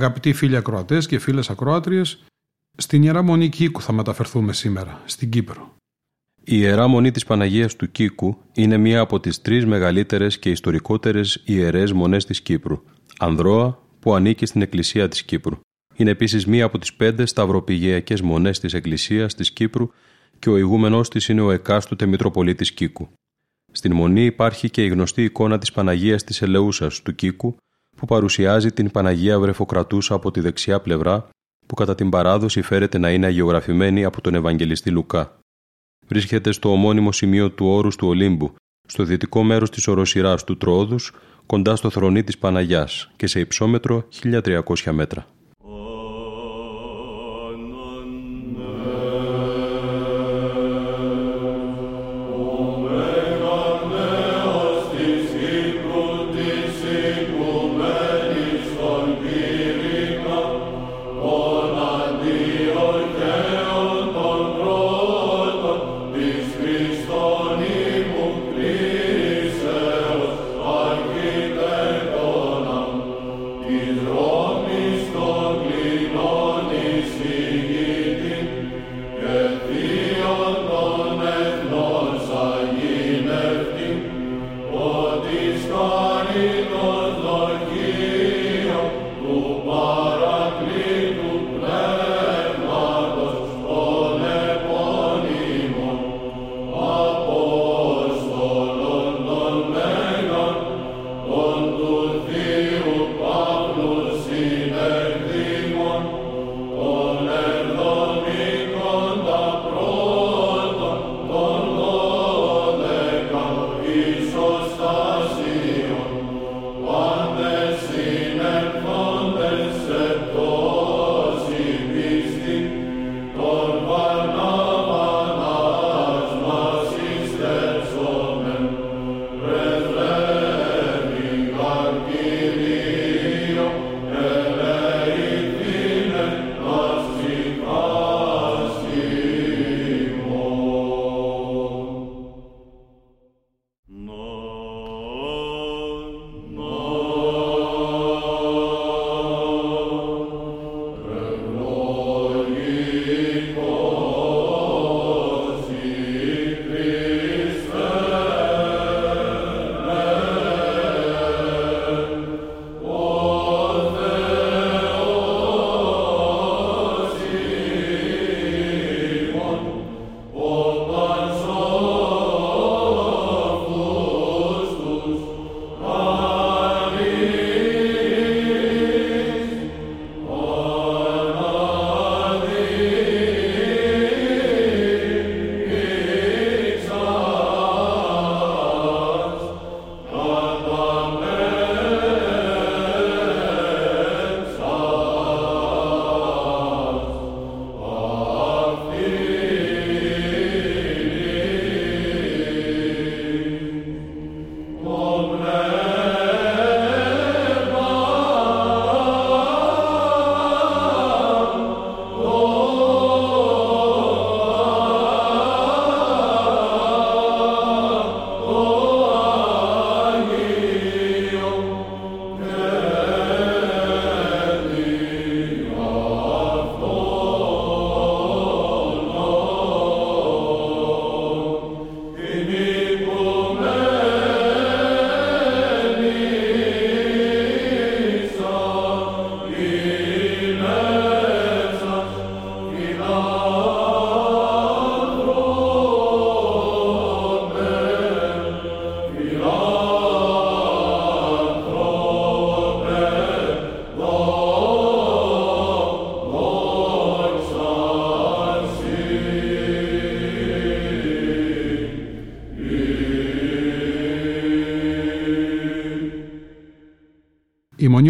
Αγαπητοί φίλοι ακροατές και φίλες ακροάτριες, στην Ιερά Μονή Κίκου θα μεταφερθούμε σήμερα, στην Κύπρο. Η Ιερά Μονή της Παναγίας του Κίκου είναι μία από τις τρεις μεγαλύτερες και ιστορικότερες ιερές μονές της Κύπρου. Ανδρώα, που ανήκει στην Εκκλησία της Κύπρου. Είναι επίσης μία από τις πέντε σταυροπηγαιακές μονές της Εκκλησίας της Κύπρου και ο ηγούμενός της είναι ο εκάστοτε Μητροπολίτης Κίκου. Στην Μονή υπάρχει και η γνωστή εικόνα της Παναγίας της Ελεούσας του Κίκου, που παρουσιάζει την Παναγία Βρεφοκρατούσα από τη δεξιά πλευρά, που κατά την παράδοση φέρεται να είναι αγιογραφημένη από τον Ευαγγελιστή Λουκά. Βρίσκεται στο ομώνυμο σημείο του όρους του Ολύμπου, στο δυτικό μέρος της οροσυράς του Τρόδους, κοντά στο θρονί της Παναγιάς και σε υψόμετρο 1300 μέτρα.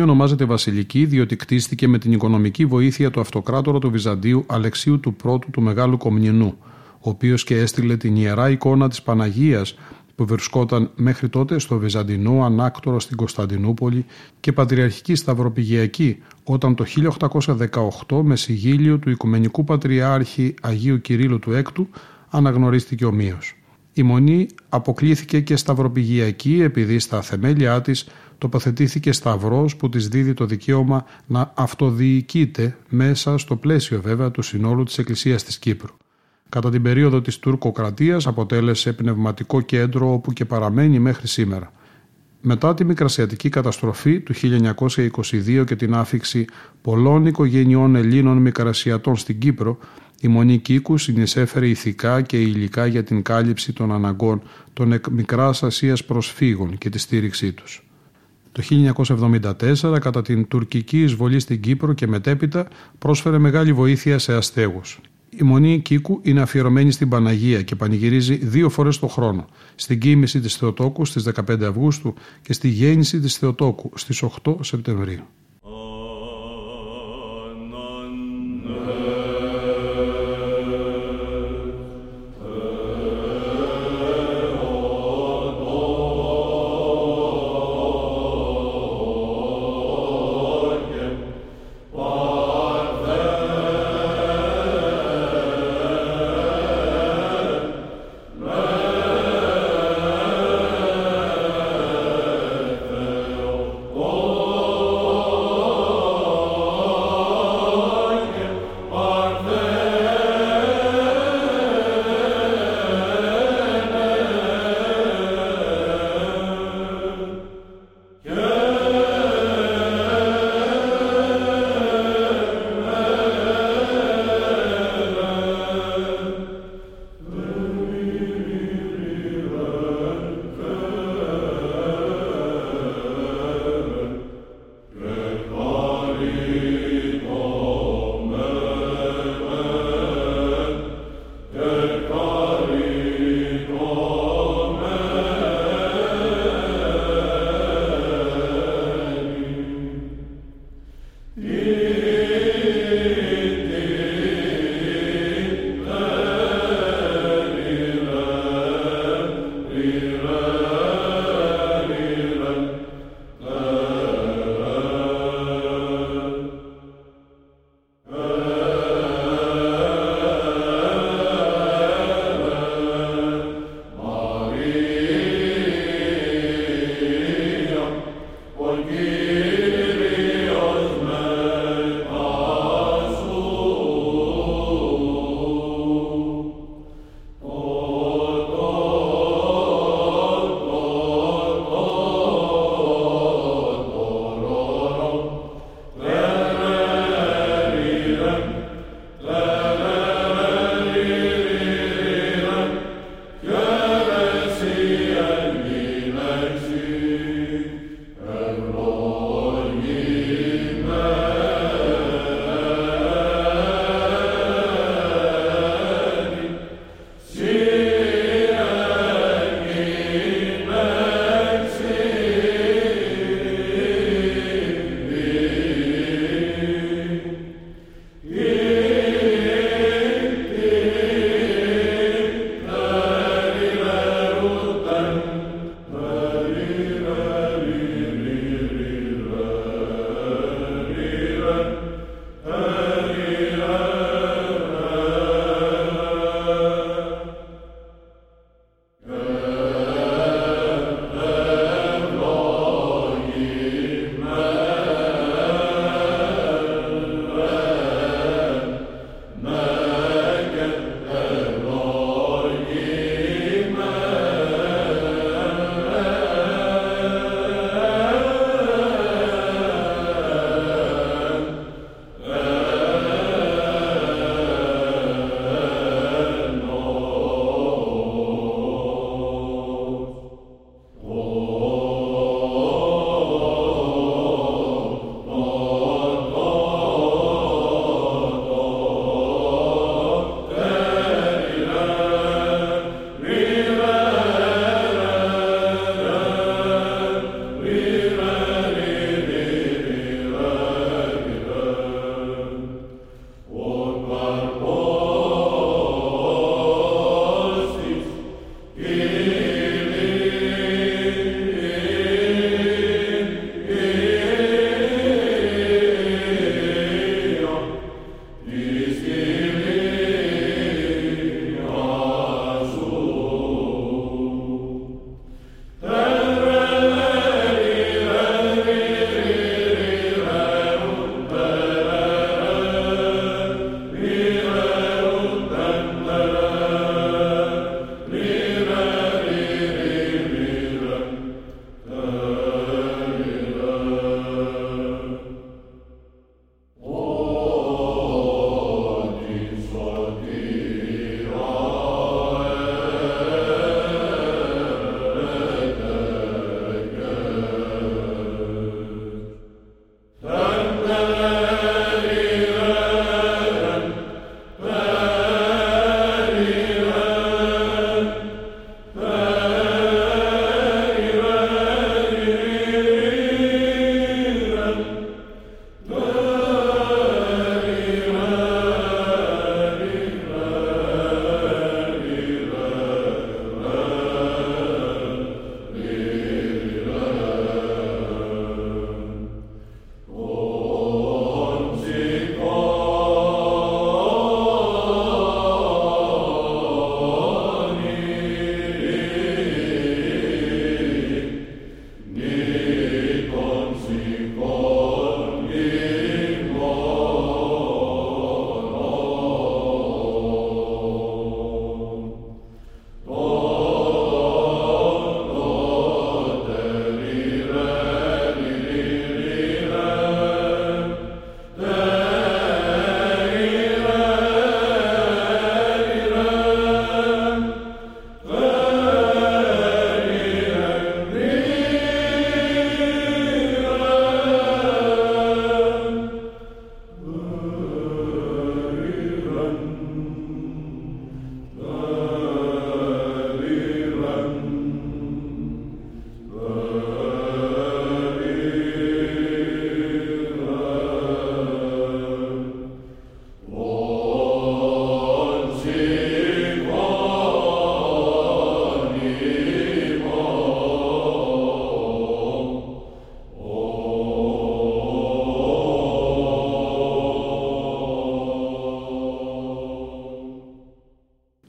Η μονή ονομάζεται Βασιλική διότι κτίστηκε με την οικονομική βοήθεια του αυτοκράτορα του Βυζαντίου Αλεξίου του Πρώτου του Μεγάλου Κομνηνού, ο οποίος και έστειλε την ιερά εικόνα της Παναγίας που βρισκόταν μέχρι τότε στο Βυζαντινό Ανάκτορο στην Κωνσταντινούπολη και Πατριαρχική Σταυροπηγιακή όταν το 1818 με συγγύλιο του Οικουμενικού Πατριάρχη Αγίου Κυρίλου του Έκτου αναγνωρίστηκε ομοίως. Η Μονή αποκλήθηκε και σταυροπηγιακή επειδή στα θεμέλια της τοποθετήθηκε σταυρός που της δίδει το δικαίωμα να αυτοδιοικείται μέσα στο πλαίσιο βέβαια του συνόλου της Εκκλησίας της Κύπρου. Κατά την περίοδο της τουρκοκρατίας αποτέλεσε πνευματικό κέντρο όπου και παραμένει μέχρι σήμερα. Μετά τη μικρασιατική καταστροφή του 1922 και την άφηξη πολλών οικογενειών Ελλήνων μικρασιατών στην Κύπρο, η Μονή Κίκου συνεισέφερε ηθικά και υλικά για την κάλυψη των αναγκών των εκ Μικράς Ασίας προσφύγων και τη στήριξή τους. Το 1974, κατά την τουρκική εισβολή στην Κύπρο και μετέπειτα, πρόσφερε μεγάλη βοήθεια σε αστέγους. Η Μονή Κίκου είναι αφιερωμένη στην Παναγία και πανηγυρίζει δύο φορές το χρόνο. Στην κοίμηση της Θεοτόκου στις 15 Αυγούστου και στη γέννηση της Θεοτόκου στις 8 Σεπτεμβρίου.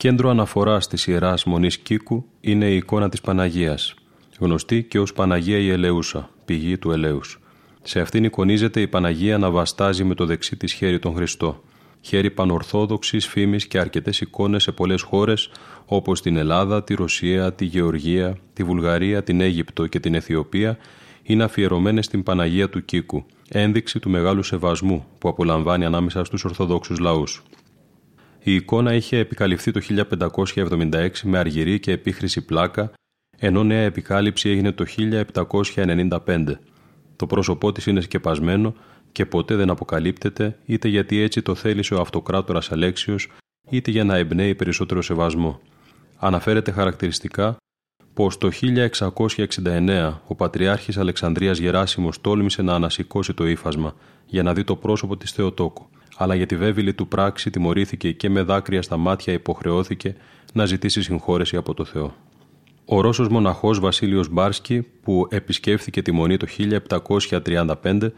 Κέντρο αναφοράς της ιεράς Μονής Κίκου είναι η εικόνα της Παναγίας, γνωστή και ως Παναγία η Ελεούσα, πηγή του Ελέους. Σε αυτήν εικονίζεται η Παναγία να βαστάζει με το δεξί της χέρι τον Χριστό. Χέρι πανορθόδοξης φήμης και αρκετές εικόνες σε πολλές χώρες όπως την Ελλάδα, τη Ρωσία, τη Γεωργία, τη Βουλγαρία, την Αίγυπτο και την Αιθιοπία είναι αφιερωμένες στην Παναγία του Κίκου, ένδειξη του μεγάλου σεβασμού που απολαμβάνει ανάμεσα στους Ορθοδόξους λαούς. Η εικόνα είχε επικαλυφθεί το 1576 με αργυρή και επίχρηση πλάκα, ενώ νέα επικάλυψη έγινε το 1795. Το πρόσωπό της είναι σκεπασμένο και ποτέ δεν αποκαλύπτεται είτε γιατί έτσι το θέλησε ο αυτοκράτορας Αλέξιος είτε για να εμπνέει περισσότερο σεβασμό. Αναφέρεται χαρακτηριστικά πως το 1669 ο Πατριάρχης Αλεξανδρίας Γεράσιμος τόλμησε να ανασηκώσει το ύφασμα για να δει το πρόσωπο της Θεοτόκου αλλά για τη βέβηλη του πράξη τιμωρήθηκε και με δάκρυα στα μάτια υποχρεώθηκε να ζητήσει συγχώρεση από το Θεό. Ο Ρώσος μοναχός Βασίλειος Μπάρσκι που επισκέφθηκε τη Μονή το 1735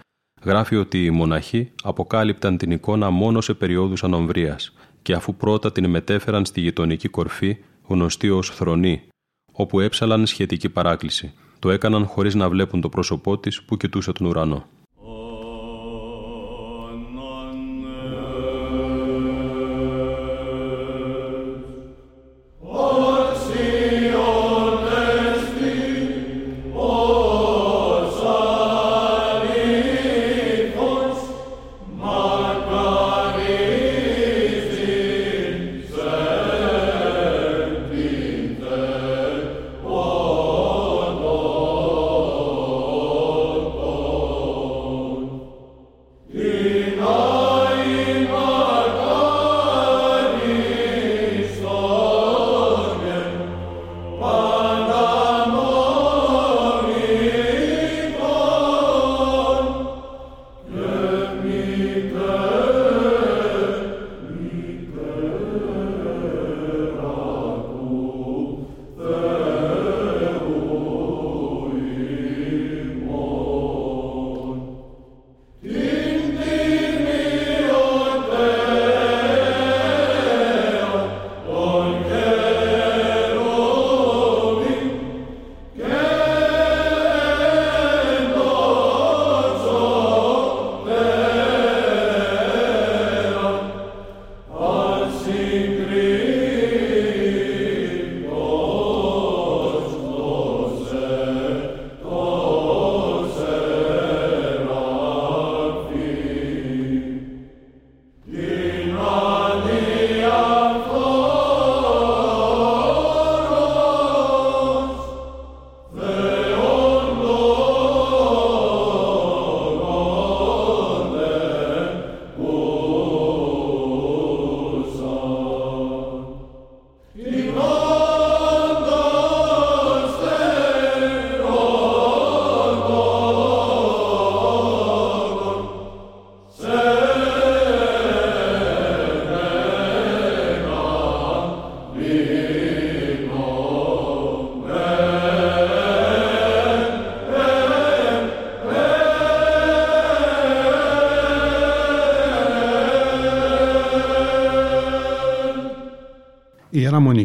γράφει ότι οι μοναχοί αποκάλυπταν την εικόνα μόνο σε περιόδους ανομβρίας και αφού πρώτα την μετέφεραν στη γειτονική κορφή γνωστή ως θρονή όπου έψαλαν σχετική παράκληση. Το έκαναν χωρίς να βλέπουν το πρόσωπό της που κοιτούσε τον ουρανό.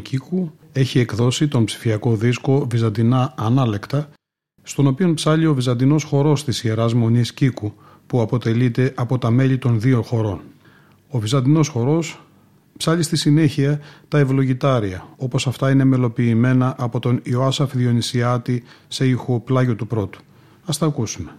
Κίκου έχει εκδώσει τον ψηφιακό δίσκο Βυζαντινά Ανάλεκτα, στον οποίο ψάλει ο Βυζαντινός χορός της Ιεράς Μονής Κίκου, που αποτελείται από τα μέλη των δύο χωρών. Ο Βυζαντινός χορός Ψάλει στη συνέχεια τα ευλογητάρια, όπως αυτά είναι μελοποιημένα από τον Ιωάσαφ Διονυσιάτη σε ηχοπλάγιο του πρώτου. Ας τα ακούσουμε.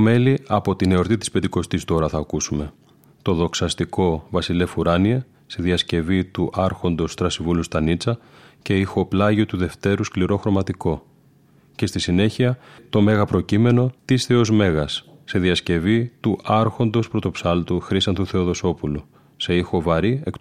Δύο μέλη από την εορτή της Πεντηκοστής τώρα θα ακούσουμε. Το δοξαστικό Βασιλέ Φουράνιε σε διασκευή του Άρχοντος Στρασιβούλου Στανίτσα και ηχοπλάγιο του Δευτέρου σκληρό χρωματικό. Και στη συνέχεια το μέγα προκείμενο της Θεός Μέγας σε διασκευή του Άρχοντος Πρωτοψάλτου Χρήσαντου Θεοδοσόπουλου σε ήχο βαρύ εκ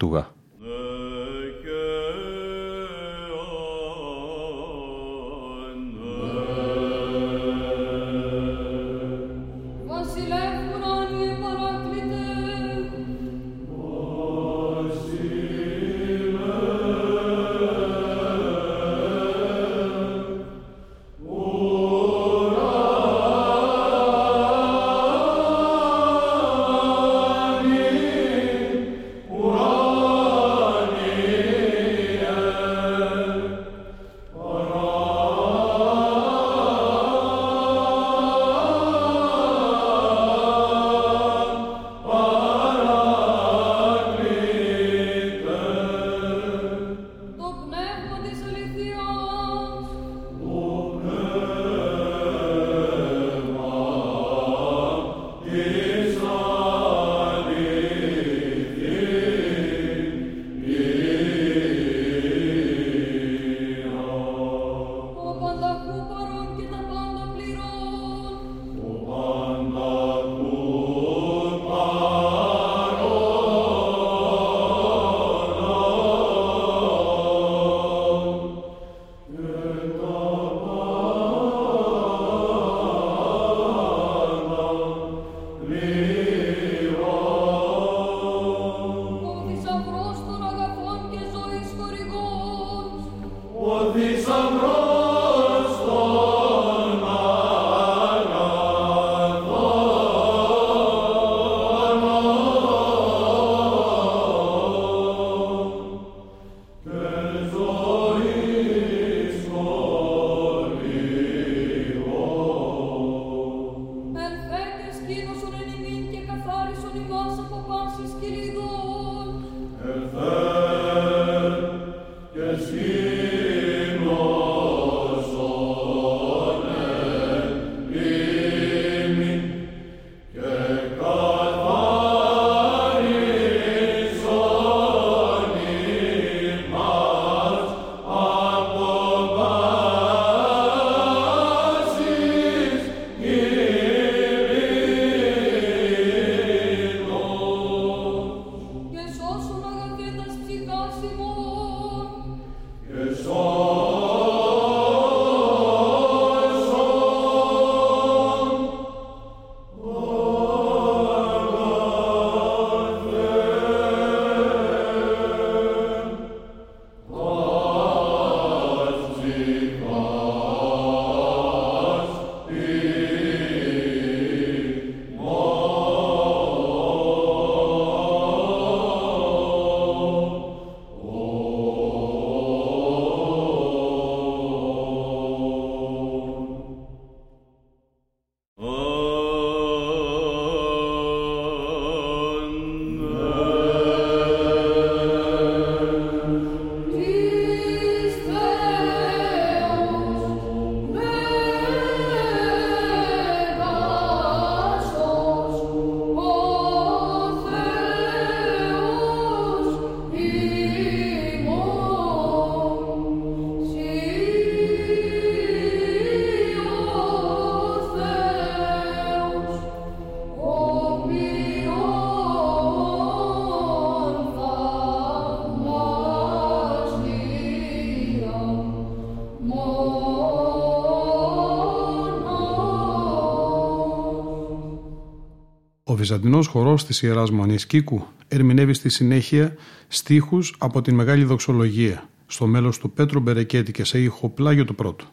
Βυζαντινός χορός της Ιεράς Μονής Κίκου ερμηνεύει στη συνέχεια στίχους από την Μεγάλη Δοξολογία στο μέλος του Πέτρου Μπερεκέτη και σε ήχο πλάγιο του πρώτου.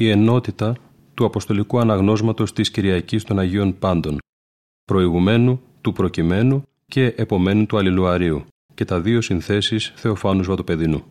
Η ενότητα του Αποστολικού Αναγνώσματος της Κυριακής των Αγίων Πάντων, προηγουμένου του προκειμένου και επομένου του Αλληλουαρίου και τα δύο συνθέσεις Θεοφάνου Βατοπεδινού.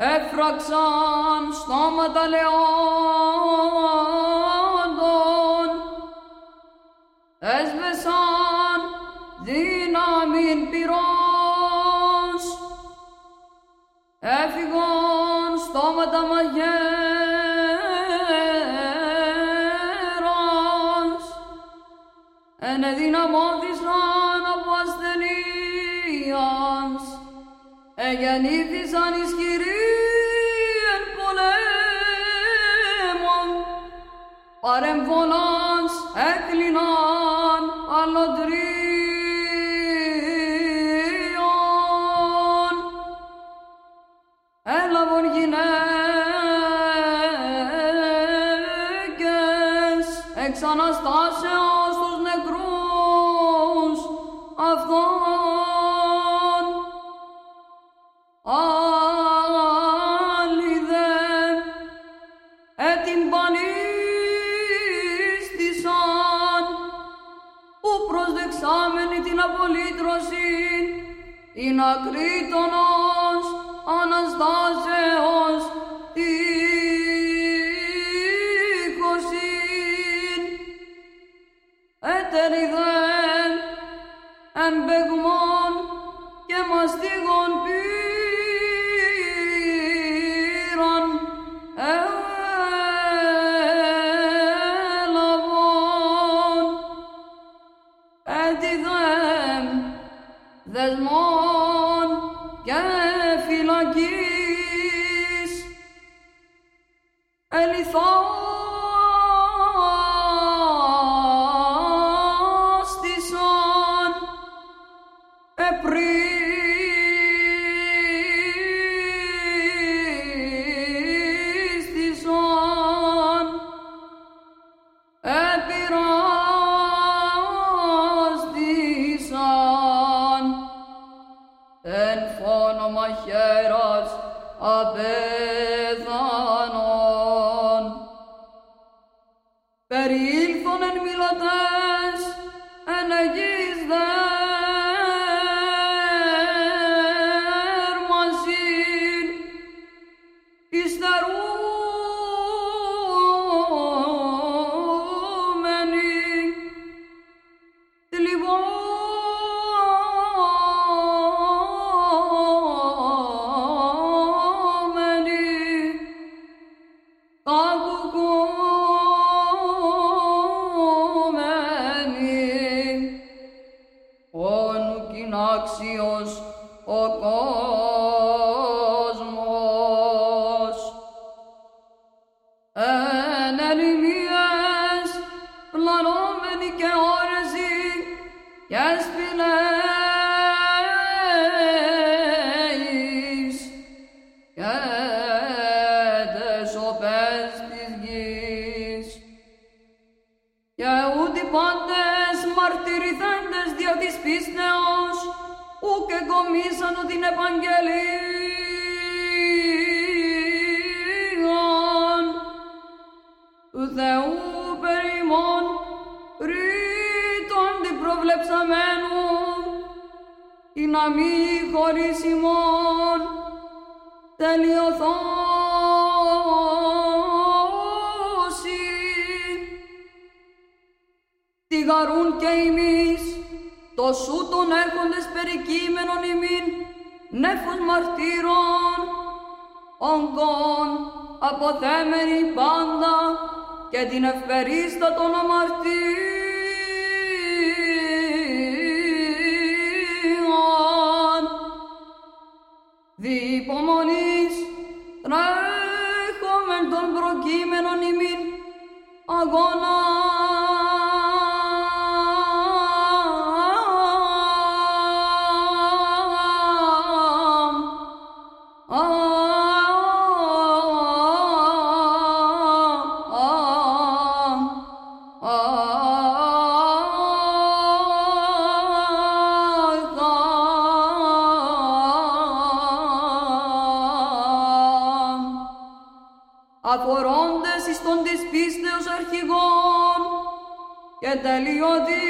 έφραξαν στόματα λεόντων, έσβεσαν δύναμην πυρός, έφυγαν στόματα μαγέρας, ενεδυναμώθησαν από ασθενείας, εγεννήθησαν ισχυροί, Διακρίτωνος Αναστάζε Heavenly Father. Ρήτων την προβλεψαμένου ή να μη χωρίς ημών τελειωθώσει τι γαρούν και εμείς το σου τον έρχοντες περικείμενον ημίν νέφος μαρτύρων ογκών αποθέμενοι πάντα και την ευπερίστατον αμαρτίων. Δι' υπομονής τρέχομεν των προκείμενων ημίν αγώνα Mother.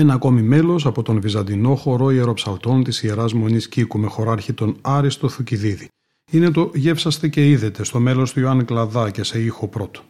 Ένα ακόμη μέλος από τον Βυζαντινό χορό ιεροψαλτών της Ιεράς Μονής Κίκου με χωράρχη τον Άριστο Θουκυδίδη. Είναι το Γεύσαστε και είδετε στο μέλος του Ιωάννη Κλαδά και σε ήχο πρώτο.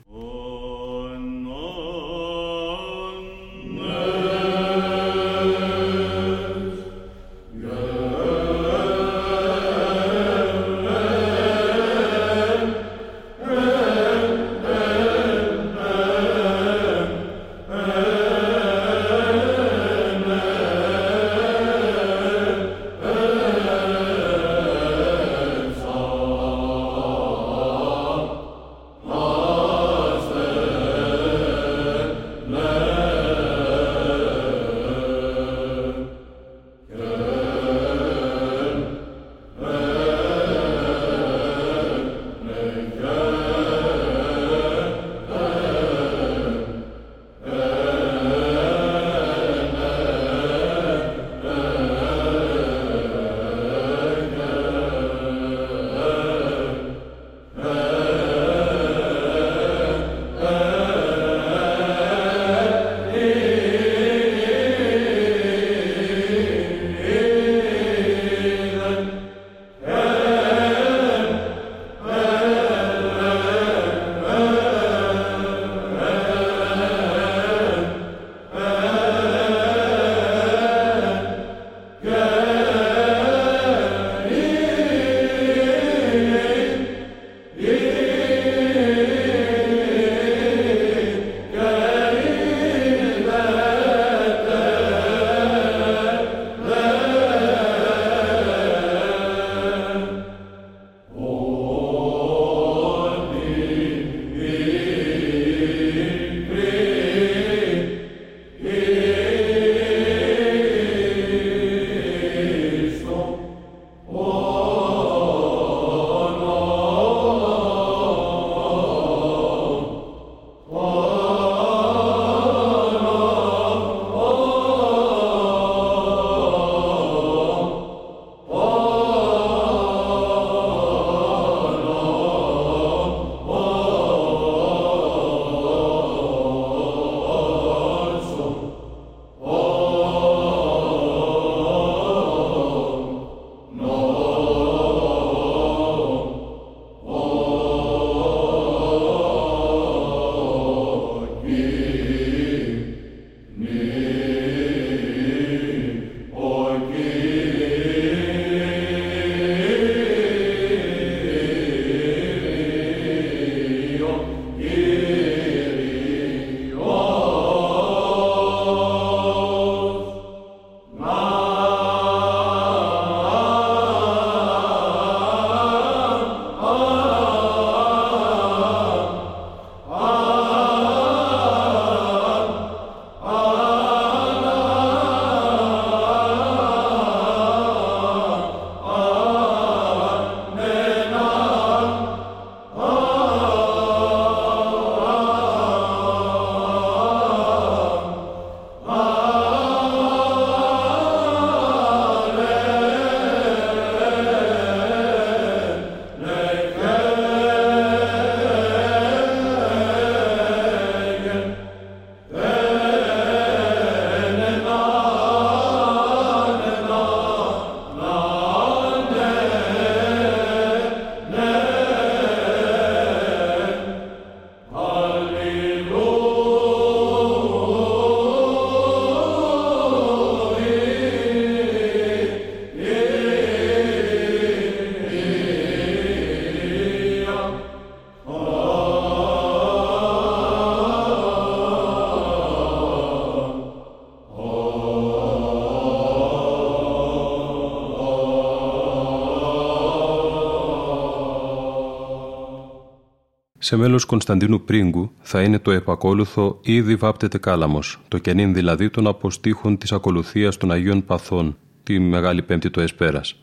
Σε μέλος Κωνσταντίνου Πρίγκου θα είναι το επακόλουθο «Ήδη βάπτεται κάλαμος», το κενήν δηλαδή των αποστήχων της ακολουθίας των Αγίων Παθών, τη Μεγάλη Πέμπτη του Εσπέρας.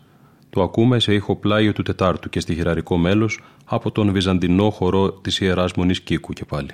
Το ακούμε σε ήχο πλάιο του Τετάρτου και στη χειραρικό μέλος από τον Βυζαντινό χορό της Ιεράς Μονής Κίκου και πάλι.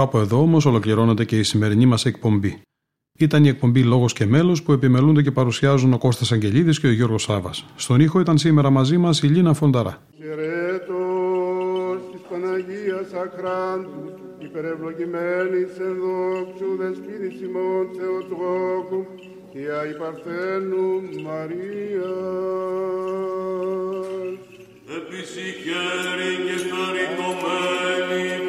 Κάπου εδώ όμως ολοκληρώνεται και η σημερινή μας εκπομπή. Ήταν η εκπομπή Λόγος και Μέλος που επιμελούνται και παρουσιάζουν ο Κώστας Αγγελίδης και ο Γιώργος Σάβας. Στον ήχο ήταν σήμερα μαζί μας η Λίνα Φονταρά. Χαιρέτω της Παναγίας Αχράντου, υπερευλογημένης εν δόξου δεσπίδη ημών Θεοτρόκου, και η Παρθένου Μαρίας. Επισυχέρη και χαριτωμένη